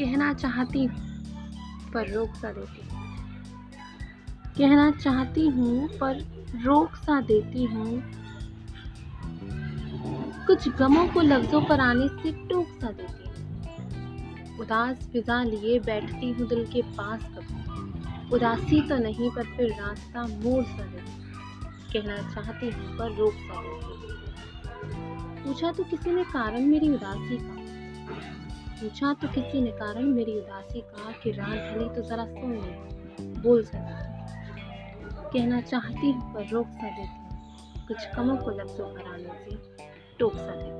कहना चाहती पर रोक सा देती कहना चाहती हूँ, पर रोक सा देती हूँ। कुछ गमों को लफ्ज़ों पर आने से टोक सा देती उदास फिजा लिए बैठती हूँ दिल के पास कभी। उदासी तो नहीं, पर फिर रास्ता मोड़ सा देती कहना चाहती हूँ, पर रोक सा देती पूछा तो किसी ने कारण मेरी उदासी का। पूछा तो किसी ने कारण मेरी उदासी कहा कि रात ढली तो ज़रा सुन ले, बोल सकता कहना चाहती हूँ पर रोक सा देती कुछ कमों को लफ्ज़ों पर आने से टोक सा देती